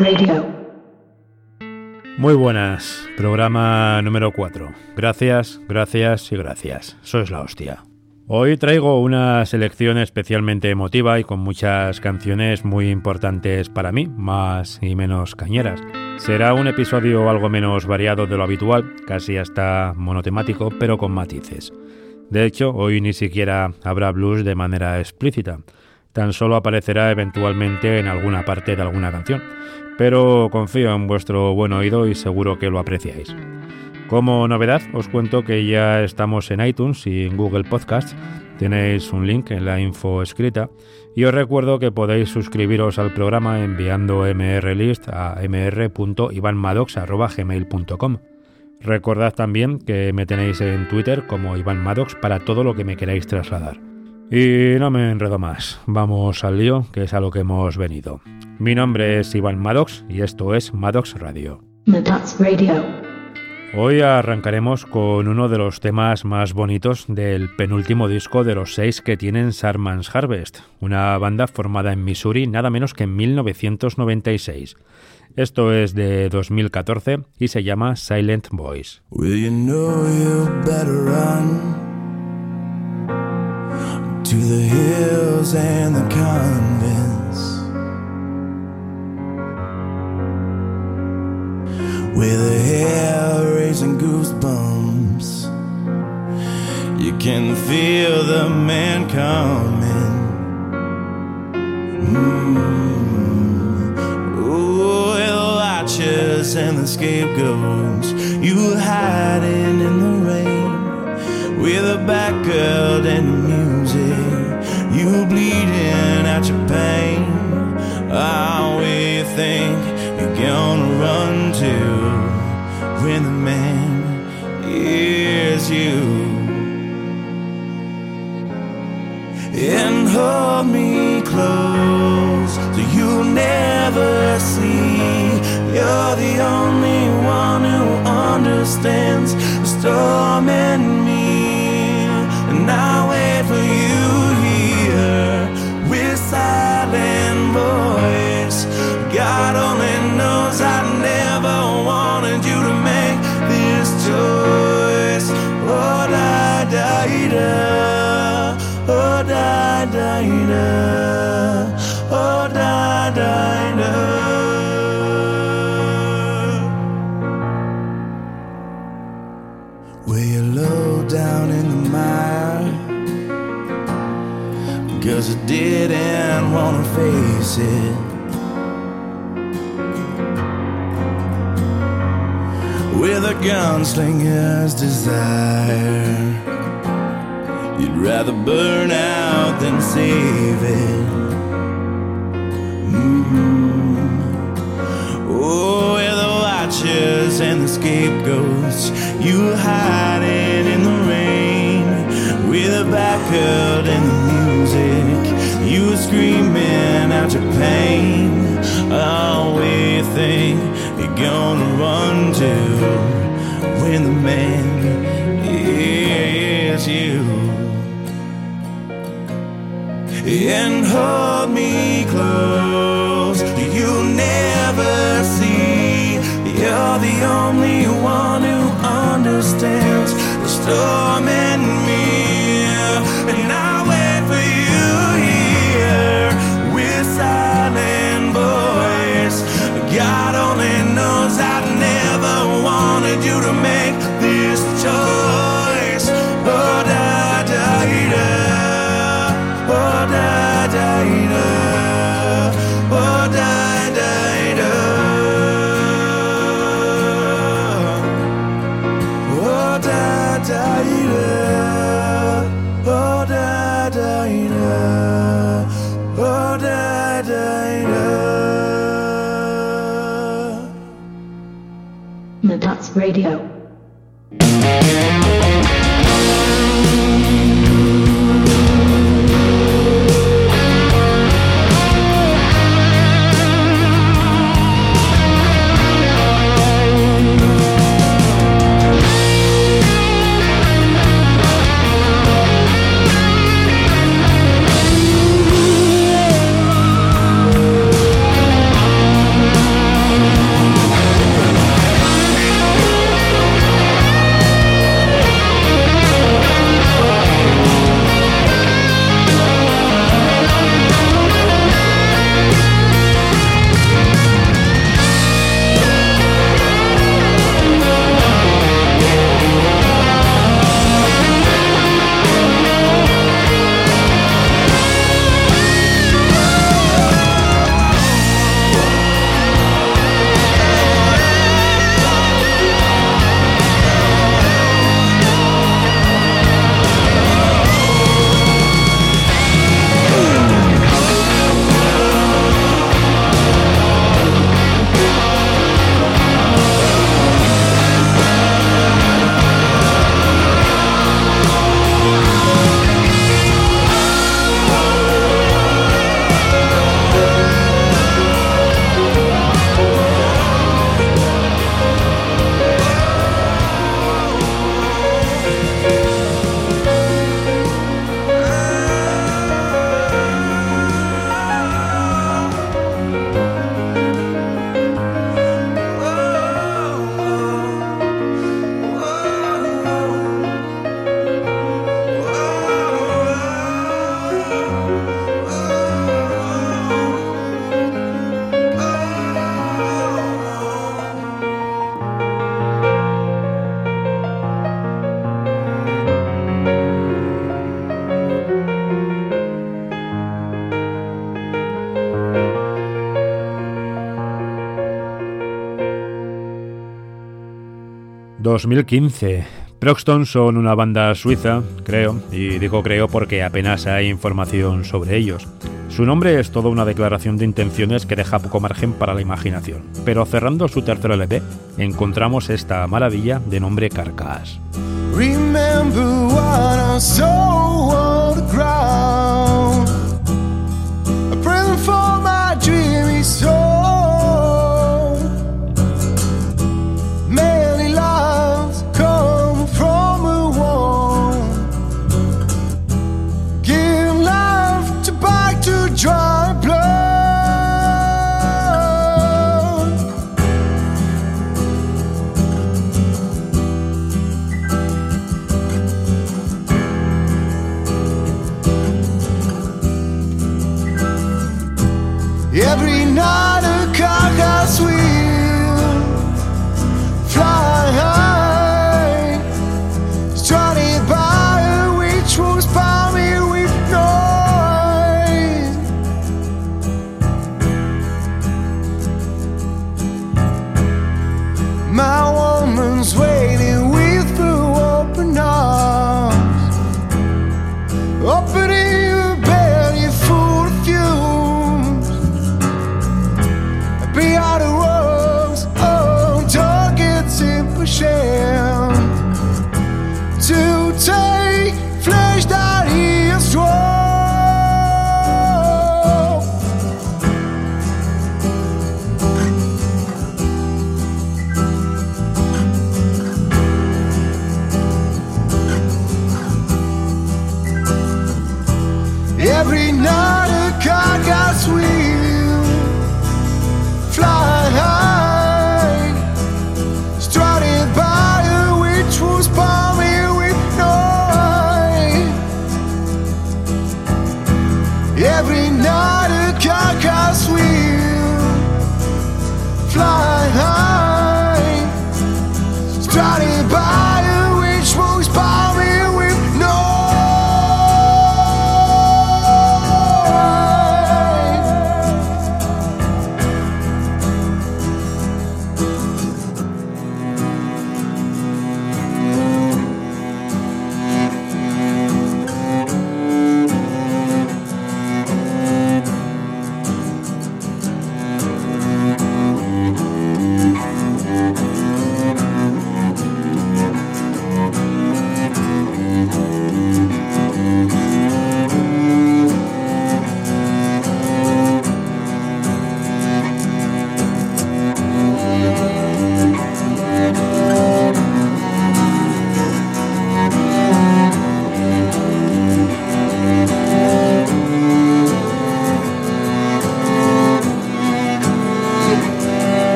Radio. Muy buenas, programa número 4. Gracias, gracias y gracias. Sois la hostia. Hoy traigo una selección especialmente emotiva y con muchas canciones muy importantes para mí, más y menos cañeras. Será un episodio algo menos variado de lo habitual, casi hasta monotemático, pero con matices. De hecho, hoy ni siquiera habrá blues de manera explícita tan solo aparecerá eventualmente en alguna parte de alguna canción, pero confío en vuestro buen oído y seguro que lo apreciáis. Como novedad, os cuento que ya estamos en iTunes y en Google Podcasts. Tenéis un link en la info escrita y os recuerdo que podéis suscribiros al programa enviando mrlist a mr.ivanmadox.gmail.com. Recordad también que me tenéis en Twitter como Iván Maddox para todo lo que me queráis trasladar. Y no me enredo más, vamos al lío, que es a lo que hemos venido. Mi nombre es Iván Maddox y esto es Maddox Radio. Radio. Hoy arrancaremos con uno de los temas más bonitos del penúltimo disco de los seis que tienen Sarman's Harvest, una banda formada en Missouri nada menos que en 1996. Esto es de 2014 y se llama Silent Voice. To the hills and the convents with a hair raising goosebumps. You can feel the man coming. Mm. Ooh, the watchers and the scapegoats, you hiding in the rain with a back girl and the music. You bleeding out your pain. Oh, we think you're gonna run to when the man is you. And hold me close so you'll never see. You're the only one who understands the storm gunslinger's desire. You'd rather burn out than save it. Mm. Oh, where the watchers and the scapegoats You hiding in the rain. With a back up and the music You screaming out your pain. Oh, we think you're gonna run to When the man is you and hold me close. You'll never see. You're the only one who understands the storm and me. And I wait for you here with silent voice. God only knows I never wanted you to make 2015. Proxton son una banda suiza, creo, y digo creo porque apenas hay información sobre ellos. Su nombre es toda una declaración de intenciones que deja poco margen para la imaginación, pero cerrando su tercer LP encontramos esta maravilla de nombre Carcass.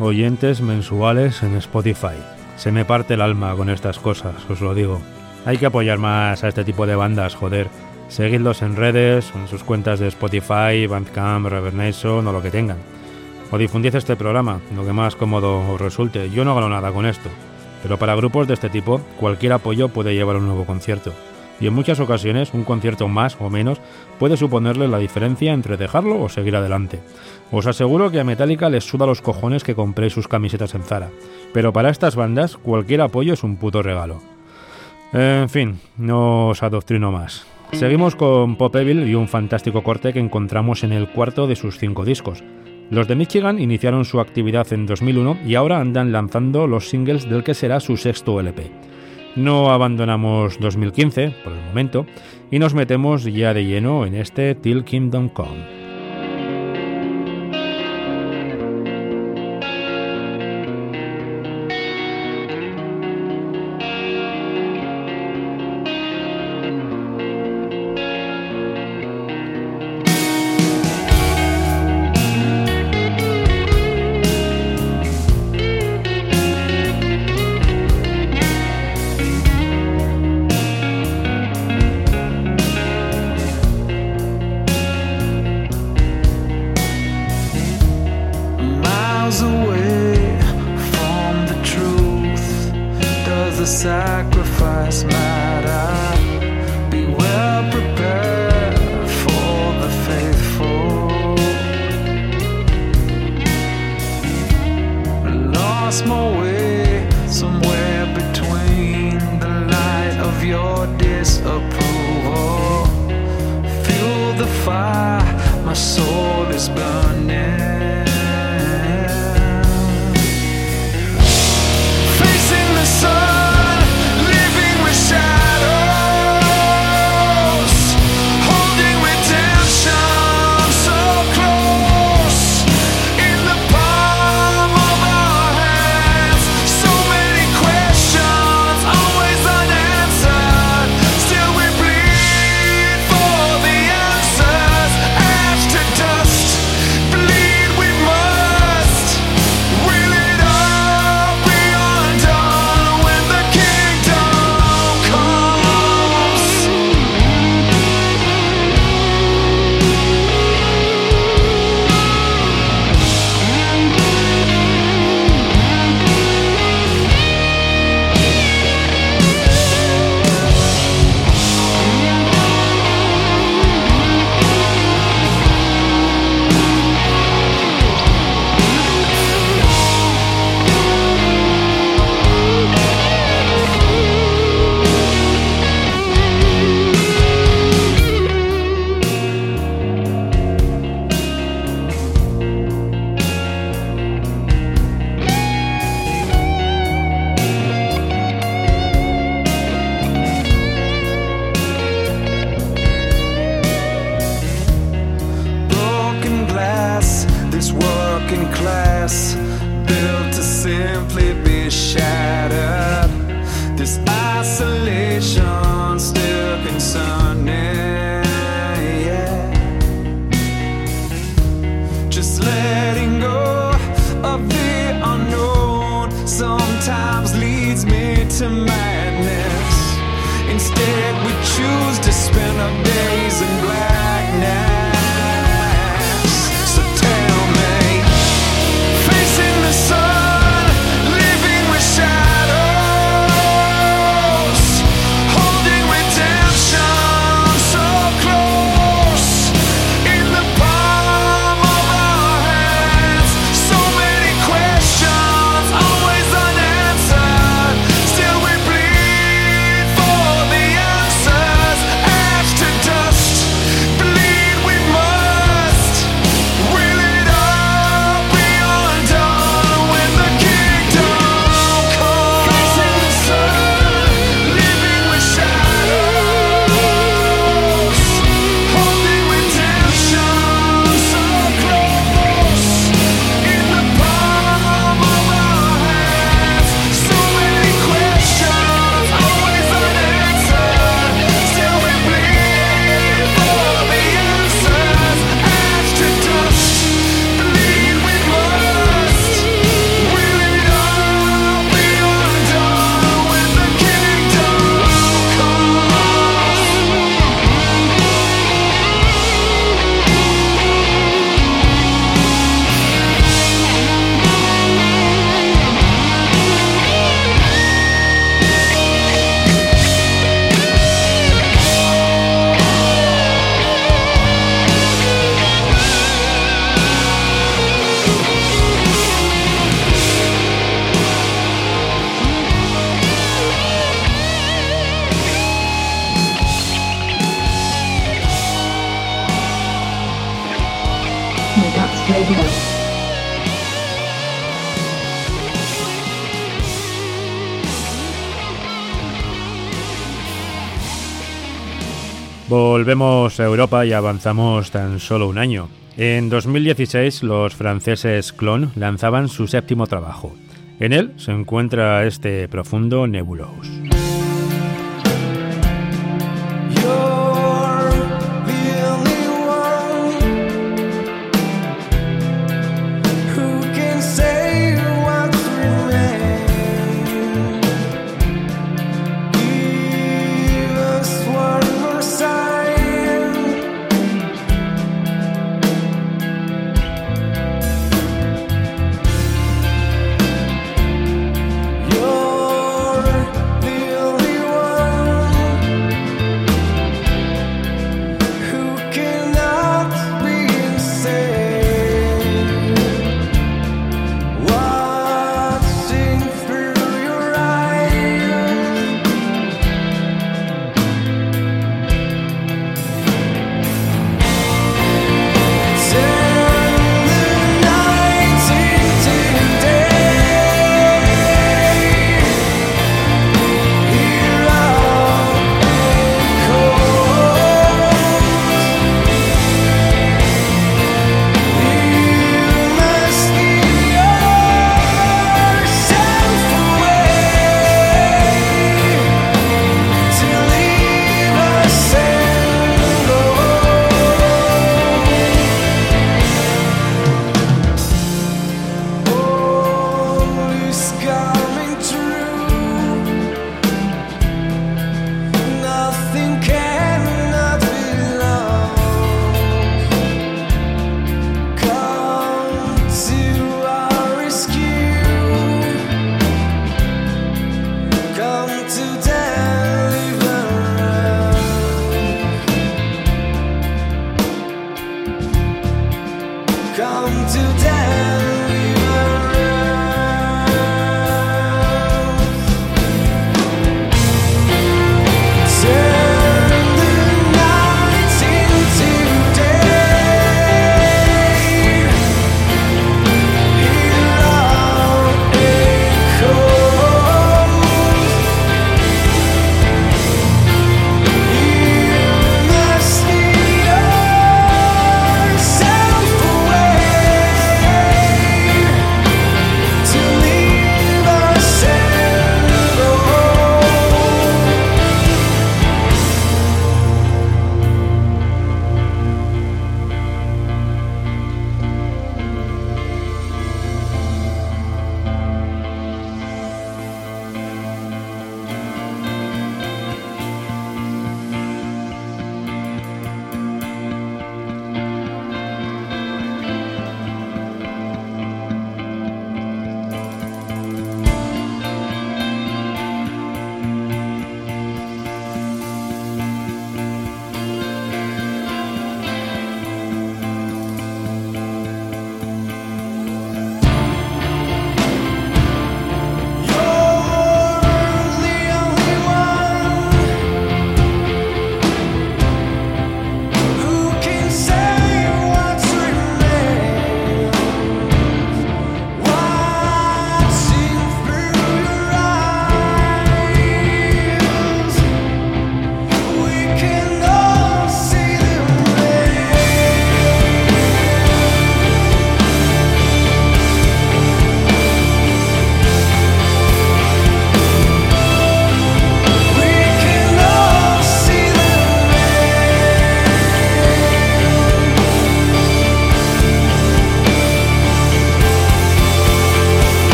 Oyentes mensuales en Spotify. Se me parte el alma con estas cosas, os lo digo. Hay que apoyar más a este tipo de bandas, joder. Seguidlos en redes, en sus cuentas de Spotify, Bandcamp, Reverb o lo que tengan. O difundid este programa, lo que más cómodo os resulte. Yo no gano nada con esto, pero para grupos de este tipo, cualquier apoyo puede llevar a un nuevo concierto. Y en muchas ocasiones, un concierto más o menos puede suponerle la diferencia entre dejarlo o seguir adelante. Os aseguro que a Metallica les suda los cojones que compréis sus camisetas en Zara, pero para estas bandas cualquier apoyo es un puto regalo. En fin, no os adoctrino más. Seguimos con Pop Evil y un fantástico corte que encontramos en el cuarto de sus cinco discos. Los de Michigan iniciaron su actividad en 2001 y ahora andan lanzando los singles del que será su sexto LP. No abandonamos 2015 por el momento y nos metemos ya de lleno en este Till Kingdom Come. Volvemos a Europa y avanzamos tan solo un año. En 2016 los franceses Clone lanzaban su séptimo trabajo. En él se encuentra este profundo Nebulous.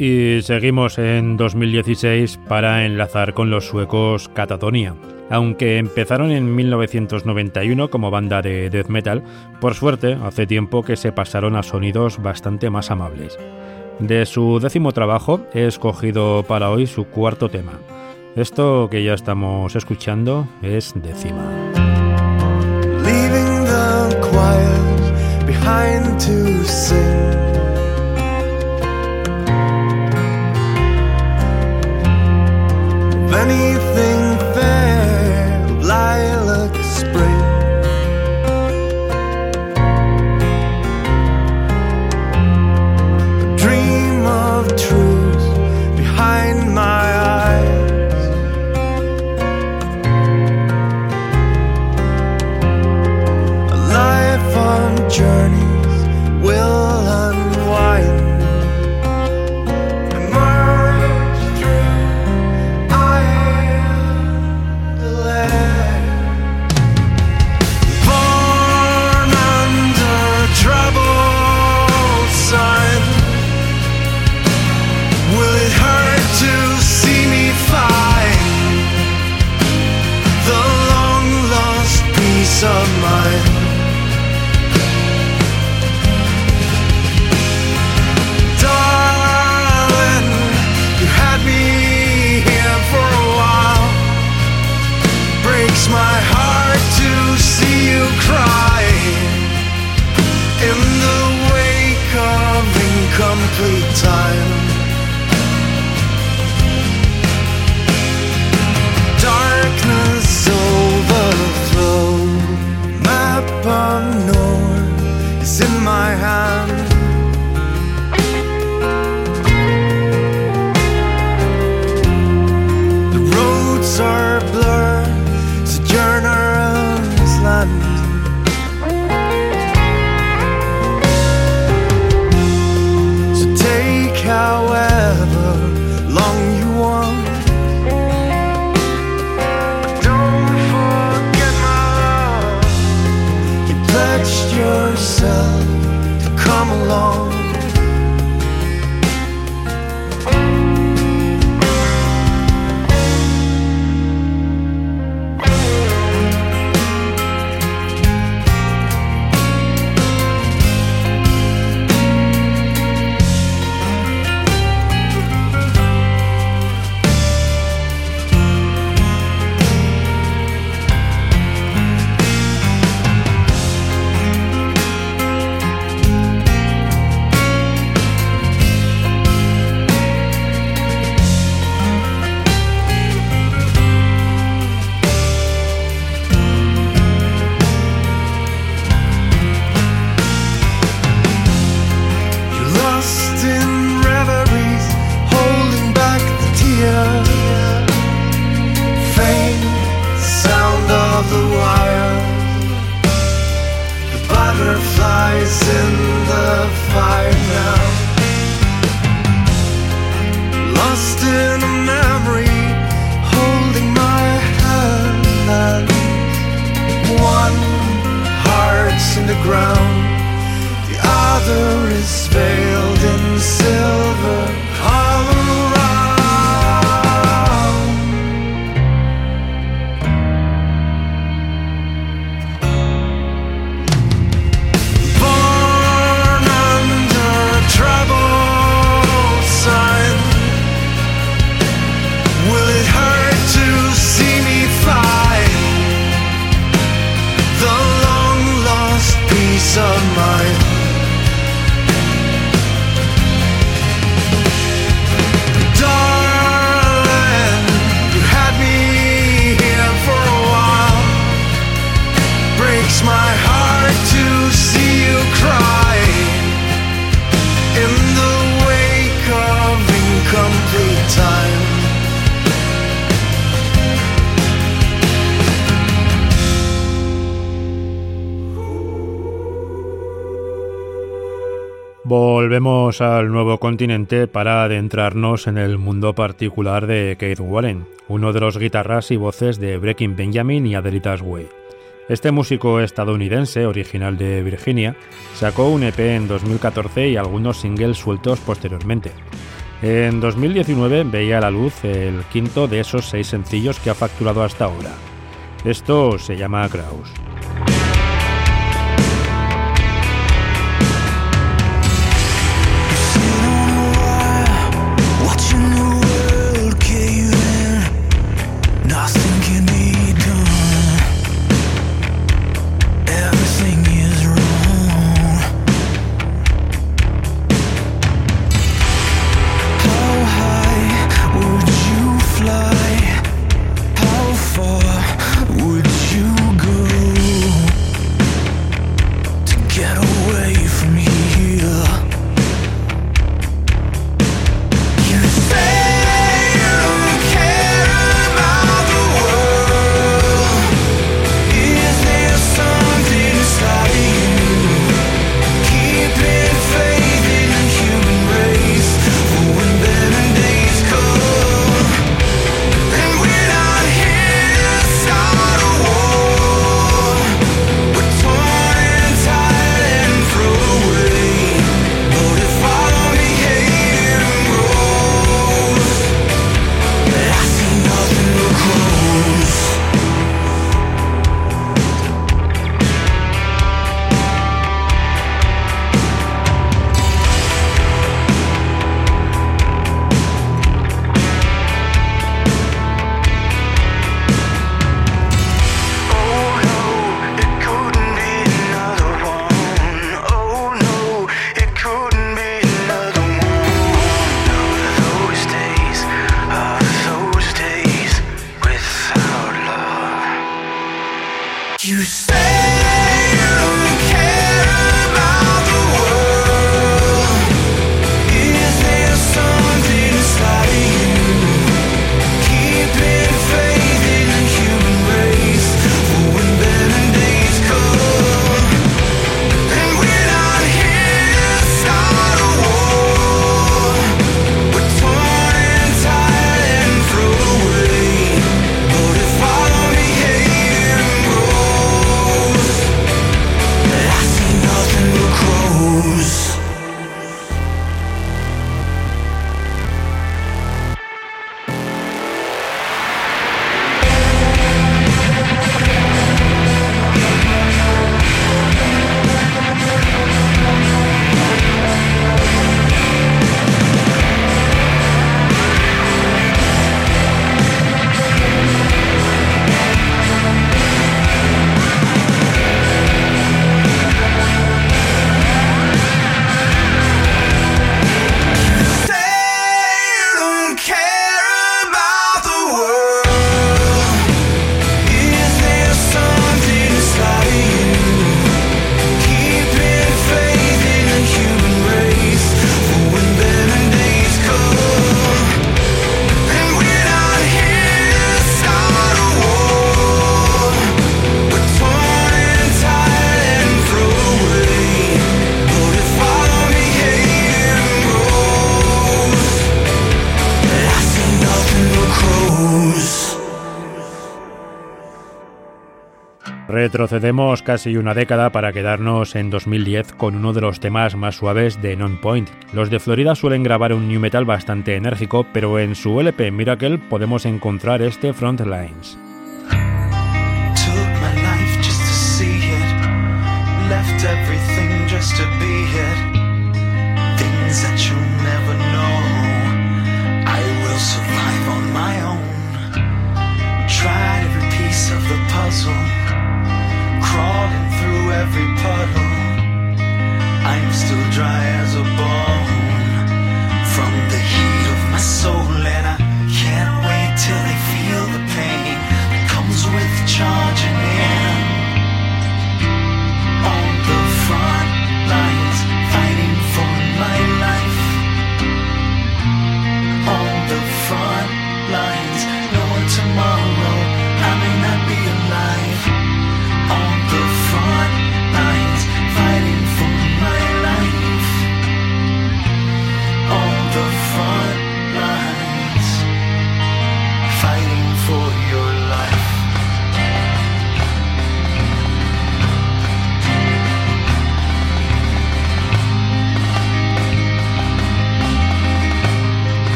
Y seguimos en 2016 para enlazar con los suecos Catatonia. Aunque empezaron en 1991 como banda de death metal, por suerte hace tiempo que se pasaron a sonidos bastante más amables. De su décimo trabajo he escogido para hoy su cuarto tema. Esto que ya estamos escuchando es décima. Anything fair, lilac spring. A dream of truth behind my eyes. A life on journeys Of north is in my hand. Al nuevo continente para adentrarnos en el mundo particular de Keith Wallen, uno de los guitarras y voces de Breaking Benjamin y Adelitas Way. Este músico estadounidense, original de Virginia, sacó un EP en 2014 y algunos singles sueltos posteriormente. En 2019 veía a la luz el quinto de esos seis sencillos que ha facturado hasta ahora. Esto se llama Kraus. Retrocedemos casi una década para quedarnos en 2010 con uno de los temas más suaves de Non-Point. Los de Florida suelen grabar un new metal bastante enérgico, pero en su LP Miracle podemos encontrar este Frontlines.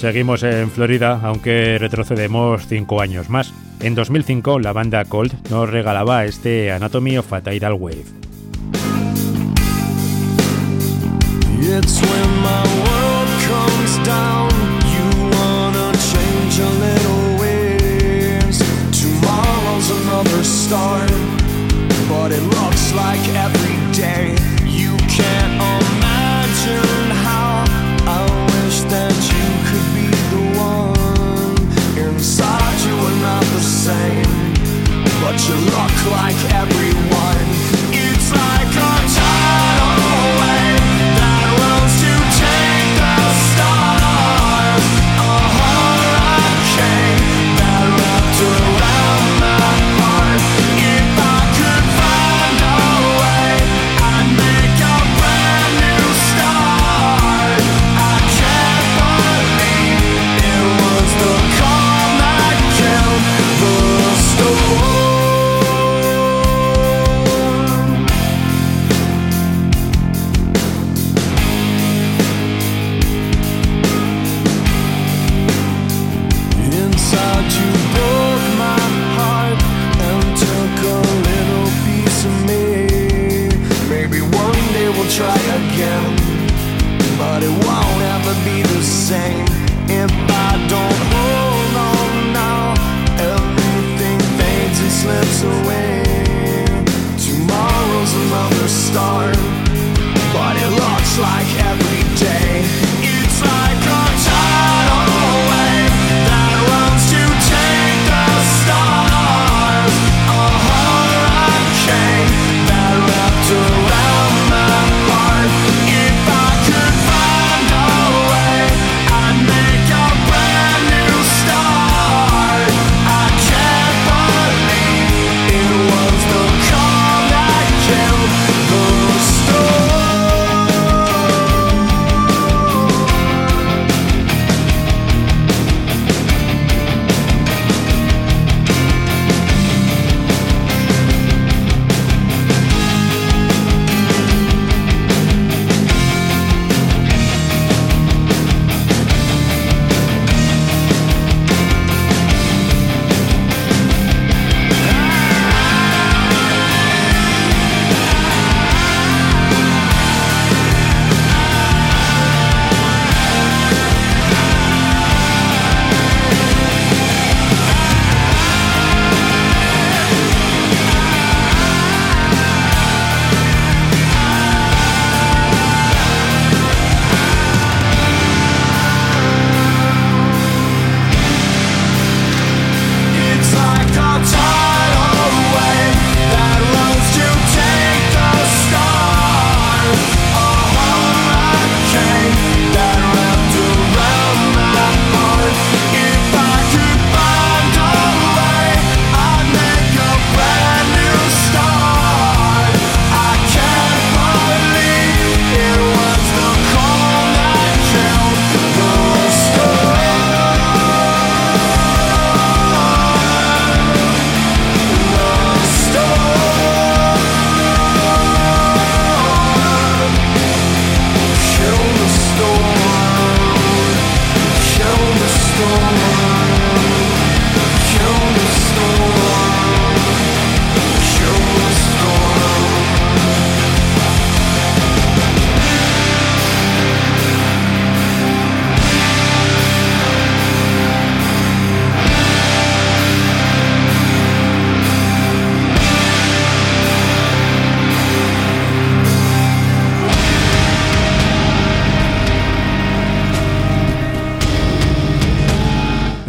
seguimos en Florida, aunque retrocedemos cinco años más. En 2005, la banda Cold nos regalaba este Anatomy of a Tidal Wave. but you look like everyone. It's like a.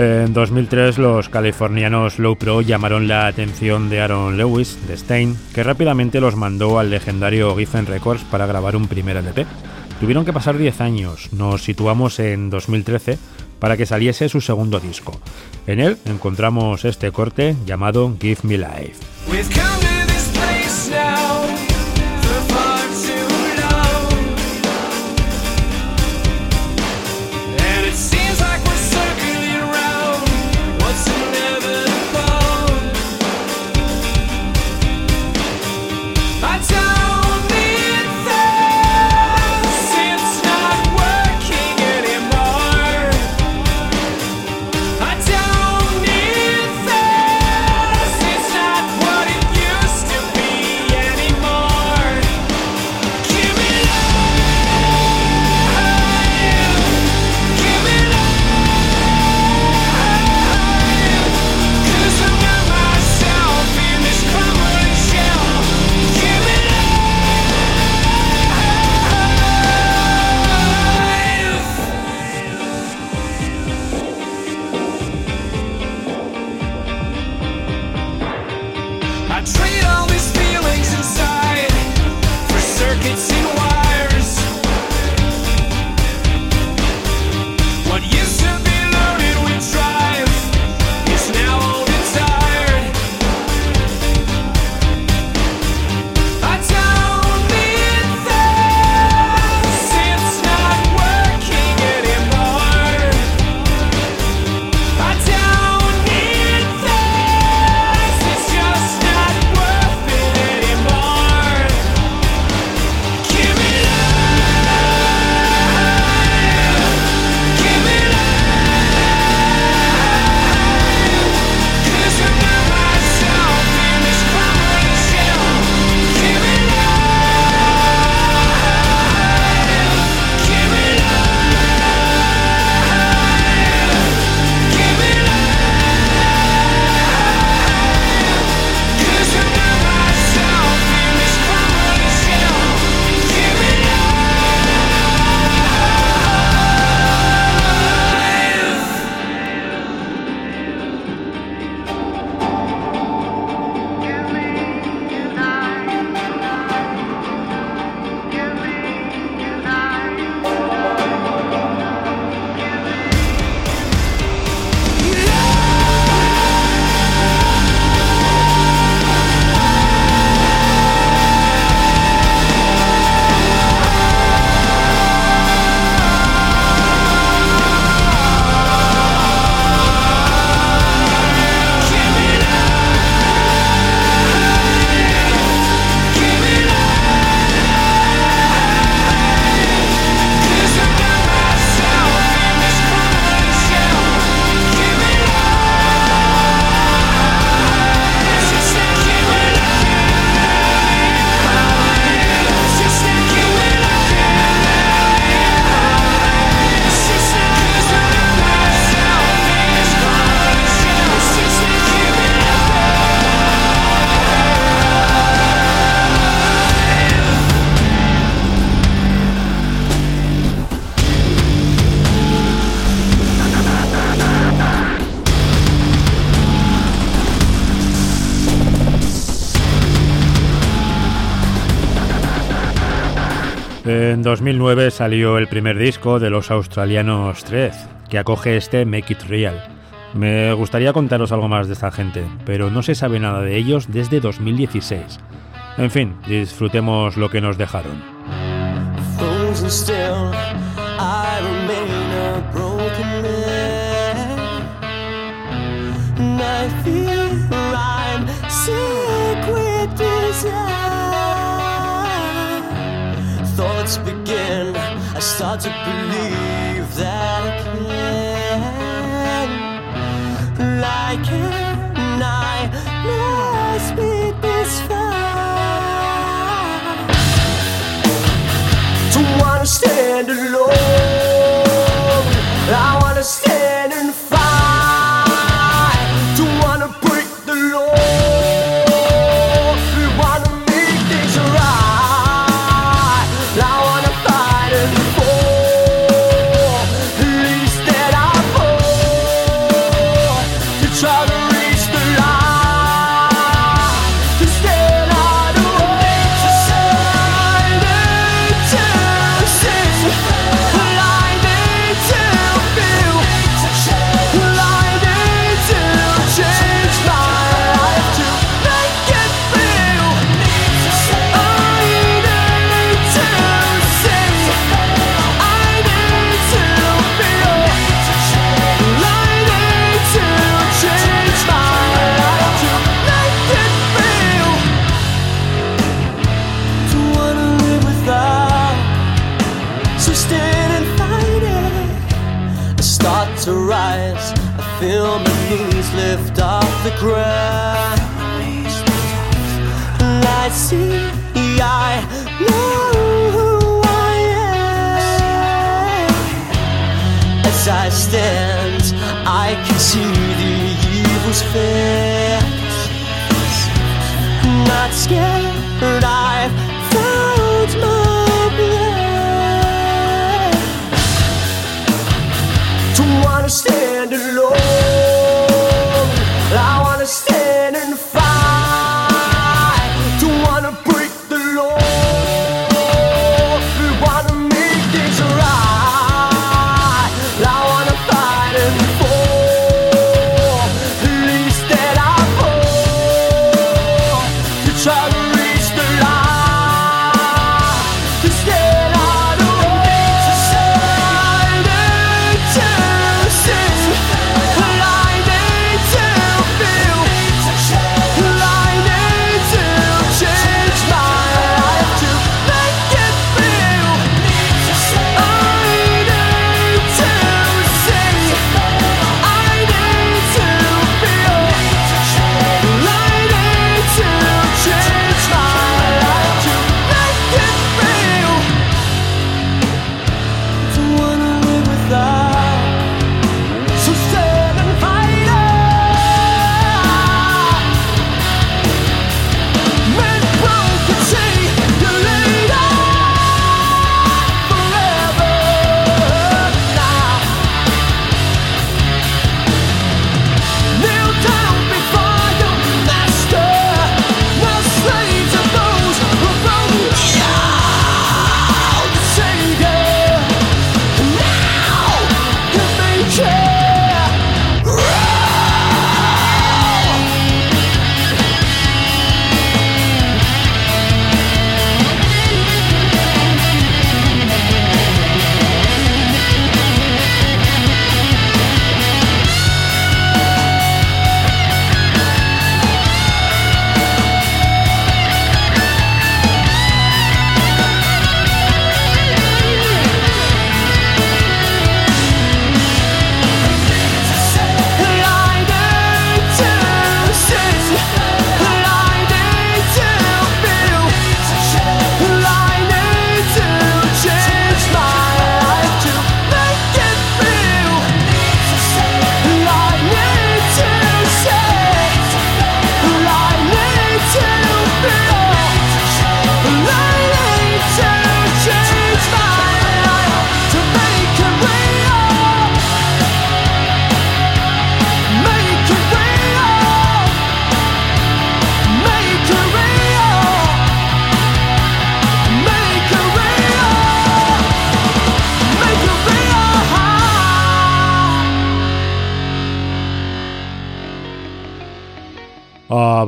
En 2003 los californianos Low Pro llamaron la atención de Aaron Lewis, de Stein, que rápidamente los mandó al legendario Giffen Records para grabar un primer LP. Tuvieron que pasar 10 años, nos situamos en 2013, para que saliese su segundo disco. En él encontramos este corte llamado Give Me Life. 2009 salió el primer disco de los australianos 3, que acoge este Make It Real. Me gustaría contaros algo más de esta gente, pero no se sabe nada de ellos desde 2016. En fin, disfrutemos lo que nos dejaron. start to believe that I can. Like an I, let's beat this fight. To wanna stand alone, I wanna stand.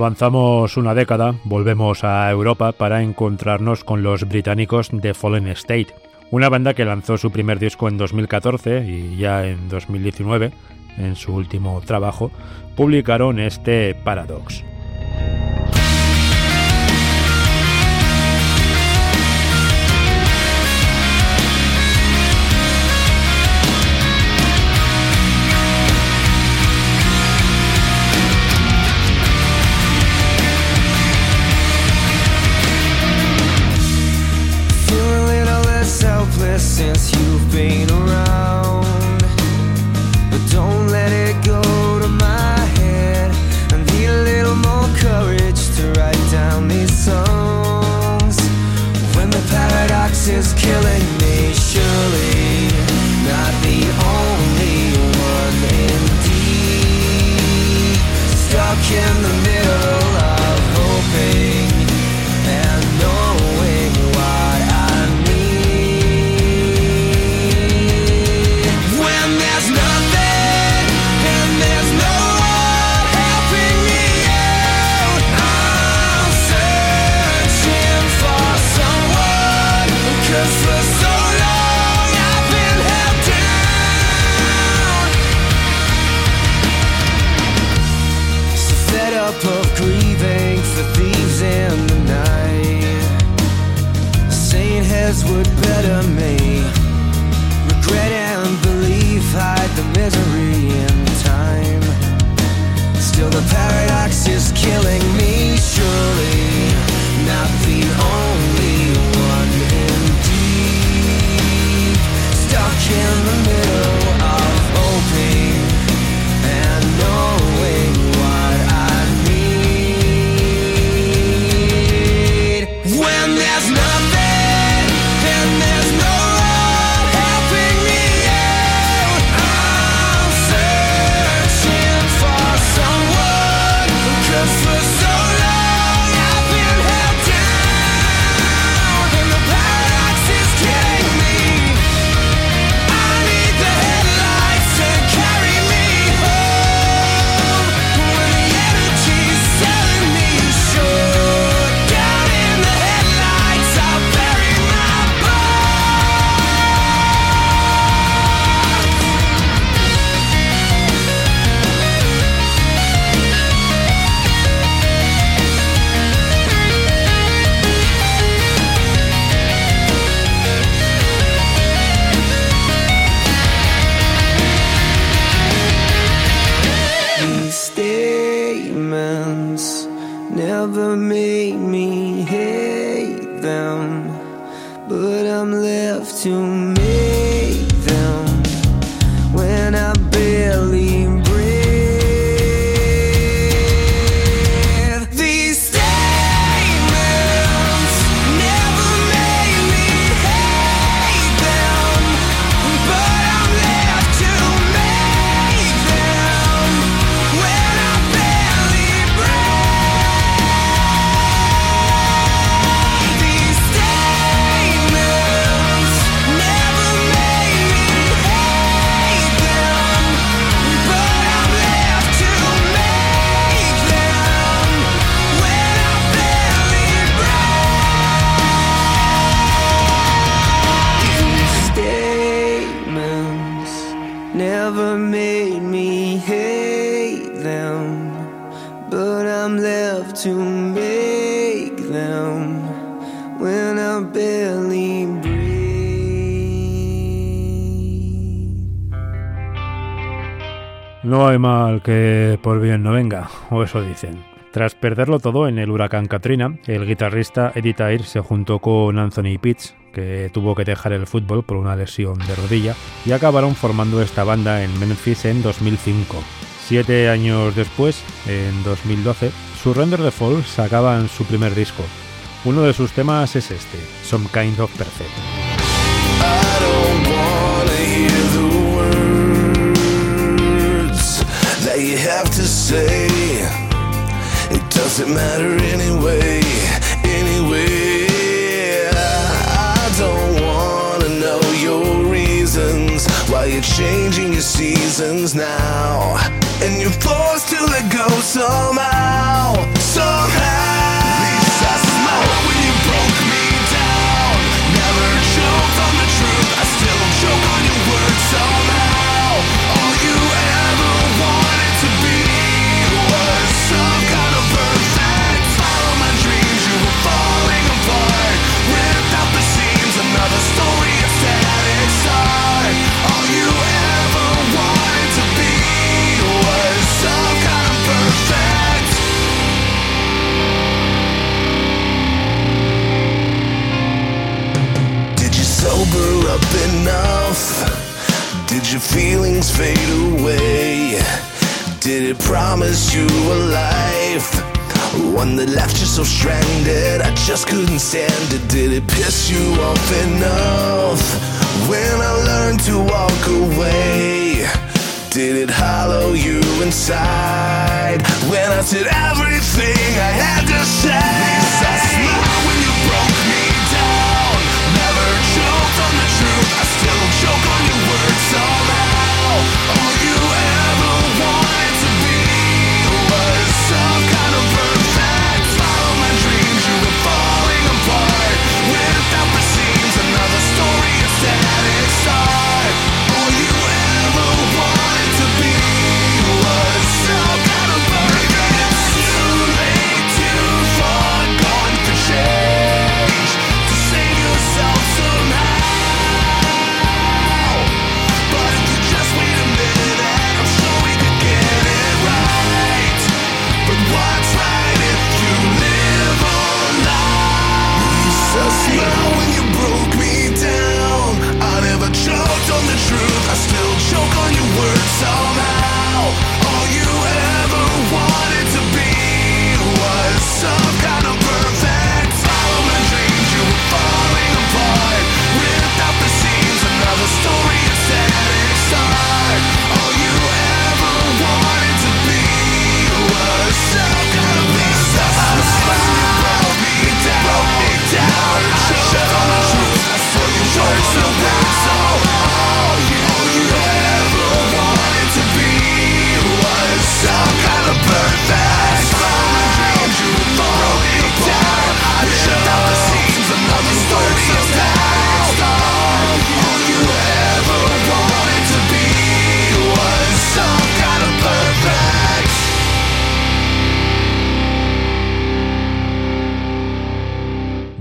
Avanzamos una década, volvemos a Europa para encontrarnos con los británicos de Fallen State, una banda que lanzó su primer disco en 2014 y ya en 2019, en su último trabajo, publicaron este Paradox. Mal que por bien no venga, o eso dicen. Tras perderlo todo en el huracán Katrina, el guitarrista Eddie Tyre se juntó con Anthony Pitts, que tuvo que dejar el fútbol por una lesión de rodilla, y acabaron formando esta banda en Memphis en 2005. Siete años después, en 2012, Surrender the Fall sacaban su primer disco. Uno de sus temas es este, Some Kind of Perfect. they have to say. It doesn't matter anyway, anyway. I don't wanna know your reasons why you're changing your seasons now. And you're forced to let go somehow, somehow. Did it piss you off enough? When I learned to walk away, did it hollow you inside? When I said everything I had to say.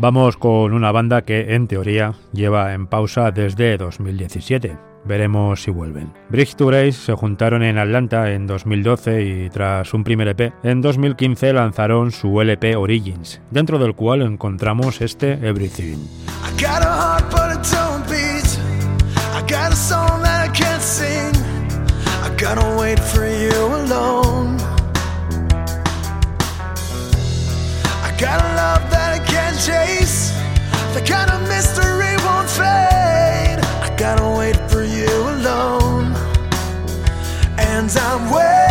Vamos con una banda que en teoría lleva en pausa desde 2017. Veremos si vuelven. Bridge to Grace se juntaron en Atlanta en 2012 y tras un primer EP, en 2015 lanzaron su LP Origins, dentro del cual encontramos este Everything. The kind of mystery won't fade. I gotta wait for you alone. And I'm waiting.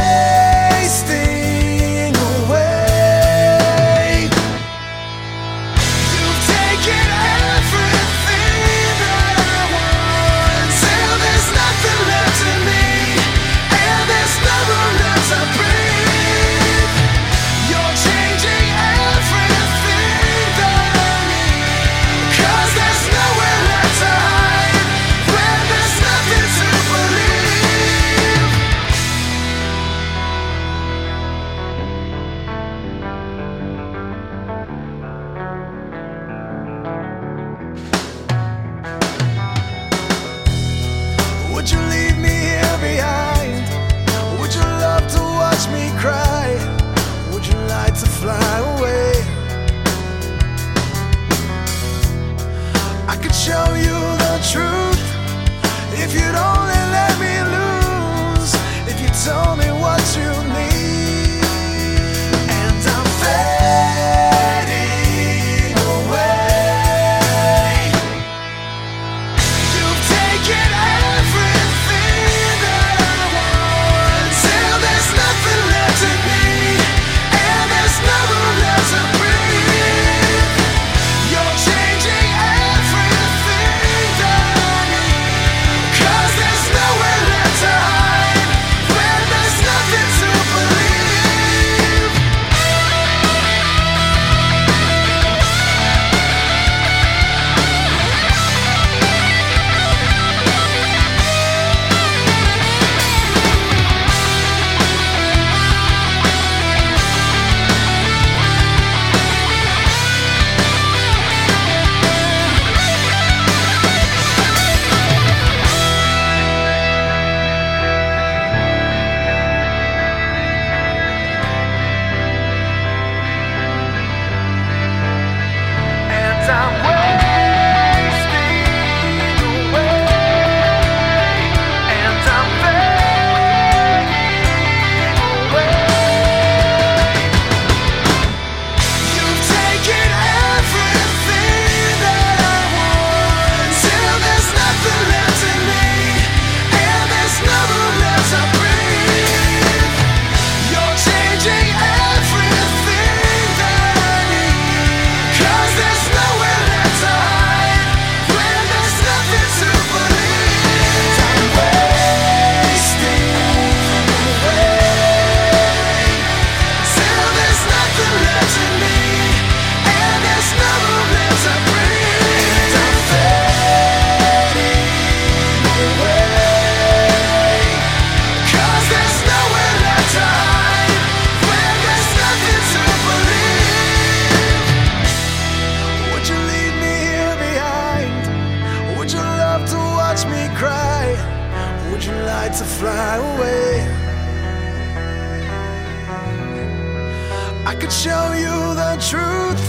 I could show you the truth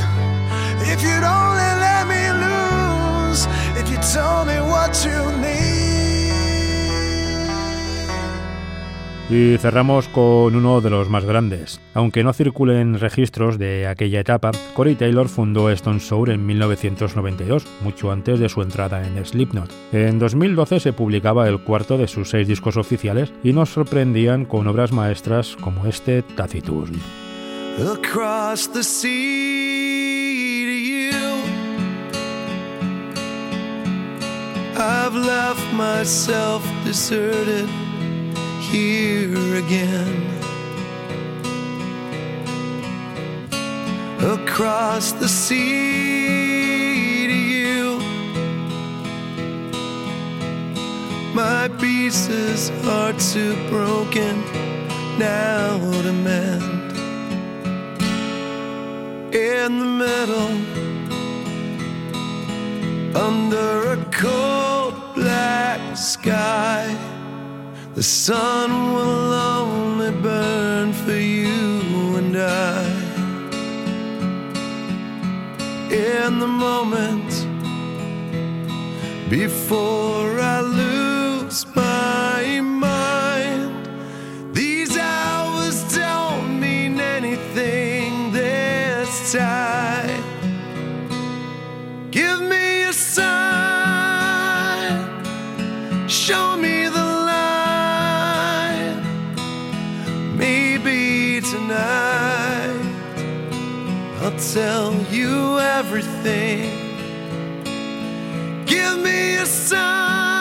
if you'd only let me lose. If you told me what you need. Y cerramos con uno de los más grandes. Aunque no circulen registros de aquella etapa, Corey Taylor fundó Stone Sour en 1992, mucho antes de su entrada en Slipknot. En 2012 se publicaba el cuarto de sus seis discos oficiales y nos sorprendían con obras maestras como este Taciturn. Across the sea to you. I've left myself deserted here again. Across the sea to you. My pieces are too broken now to mend in the middle under a cold black sky. The sun will only burn for you and I. In the moment before I lose my this. Give me a sign, show me the line. Maybe tonight I'll tell you everything. Give me a sign,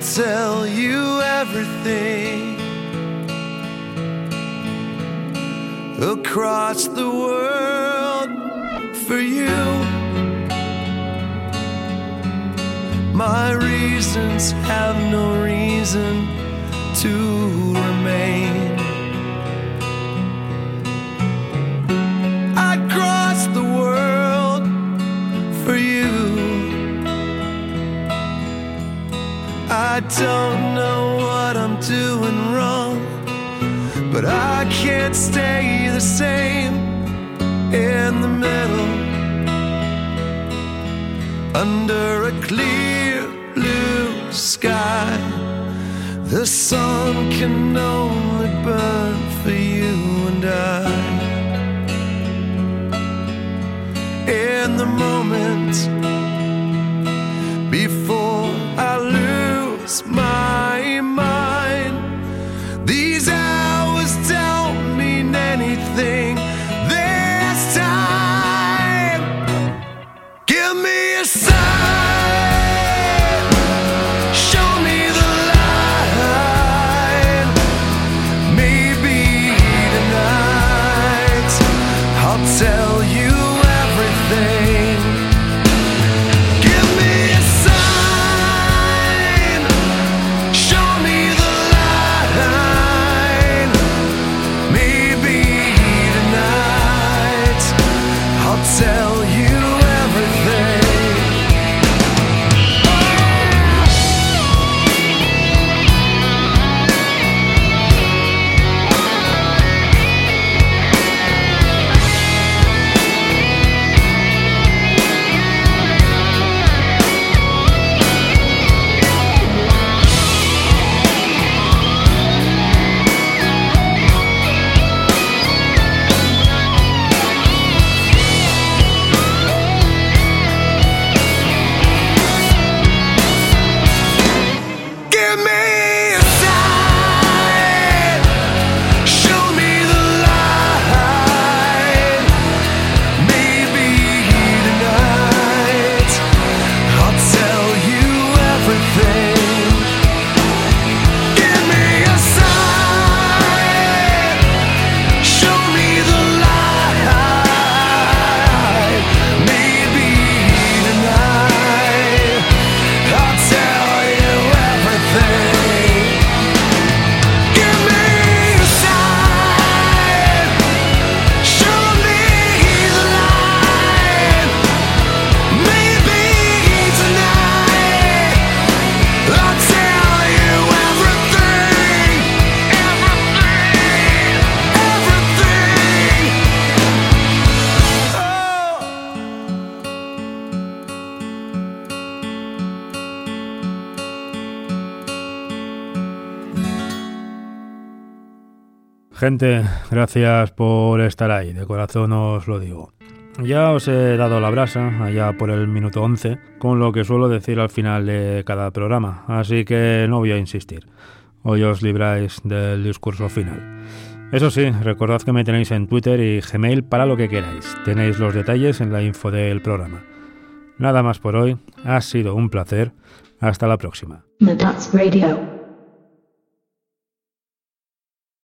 tell you everything. Across the world for you. My reasons have no reason to remain. I don't know what I'm doing wrong, but I can't stay the same in the middle under a clear blue sky. The sun can only burn for you and I. In the moment smile. Gente, gracias por estar ahí, de corazón os lo digo. Ya os he dado la brasa, allá por el minuto 11, con lo que suelo decir al final de cada programa, así que no voy a insistir. Hoy os libráis del discurso final. Eso sí, recordad que me tenéis en Twitter y Gmail para lo que queráis. Tenéis los detalles en la info del programa. Nada más por hoy, ha sido un placer. Hasta la próxima.